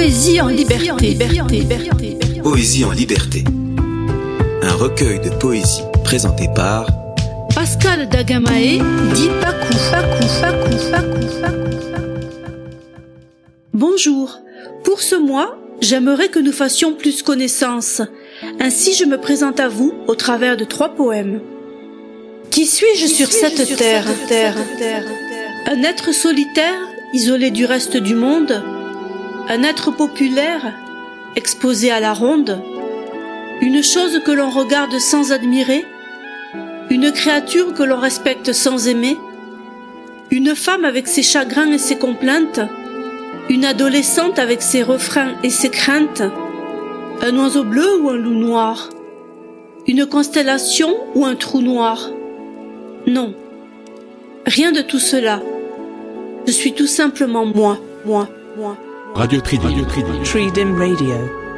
Poésie en liberté. Poésie en liberté. Un recueil de poésie présenté par Pascal Dagamae dit Pakou, Pakou, Pakou, Pakou, Pakou. Bonjour. Pour ce mois, j'aimerais que nous fassions plus connaissance. Ainsi, je me présente à vous au travers de trois poèmes. Qui suis-je sur, cette, terre, terre, terre? Un être solitaire, isolé du reste du monde Un être populaire, exposé à la ronde Une chose que l'on regarde sans admirer Une créature que l'on respecte sans aimer Une femme avec ses chagrins et ses complaintes Une adolescente avec ses refrains et ses craintes Un oiseau bleu ou un loup noir Une constellation ou un trou noir non. Rien de tout cela. Je suis tout simplement moi, moi, moi. Radio Tridim. Radio Tridim. Tridim Radio.